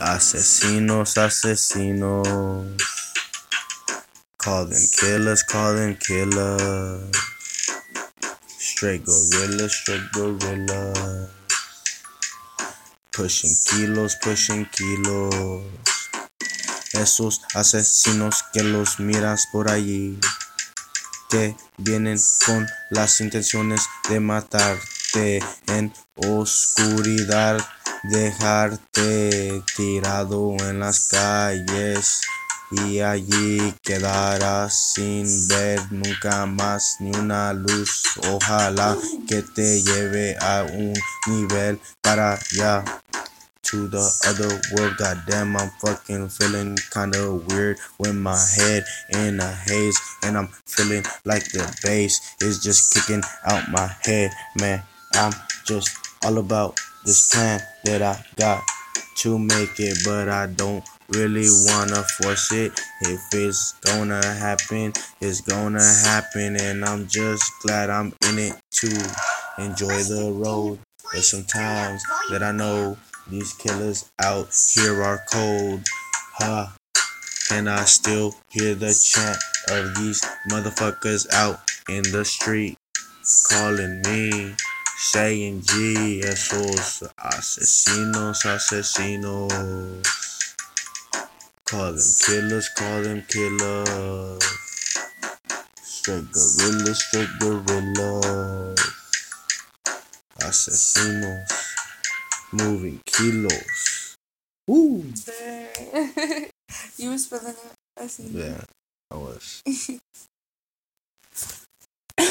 Asesinos, asesinos. Call them killers, call them killers. Straight gorillas, straight gorillas. Pushing kilos, pushing kilos. Esos asesinos que los miras por allí. Que vienen con las intenciones de matarte en oscuridad dejarte tirado en las calles y allí quedarás sin ver nunca más ni una luz. Ojalá que te lleve a un nivel para allá. To the other world, goddamn, I'm fucking feeling kinda weird with my head in a haze, and I'm feeling like the bass is just kicking out my head, man. I'm just all about this plan that I got to make it, but I don't really wanna force it. If it's gonna happen, it's gonna happen, and I'm just glad I'm in it to enjoy the road. There's some times that I know these killers out here are cold, huh? And I still hear the chant of these motherfuckers out in the street calling me saying G, esos asesinos, asesinos. Call them killers, call them killers. Straight gorillas, straight gorillas. Asesinos, moving kilos. Woo! you were spelling it así. Yeah, I was.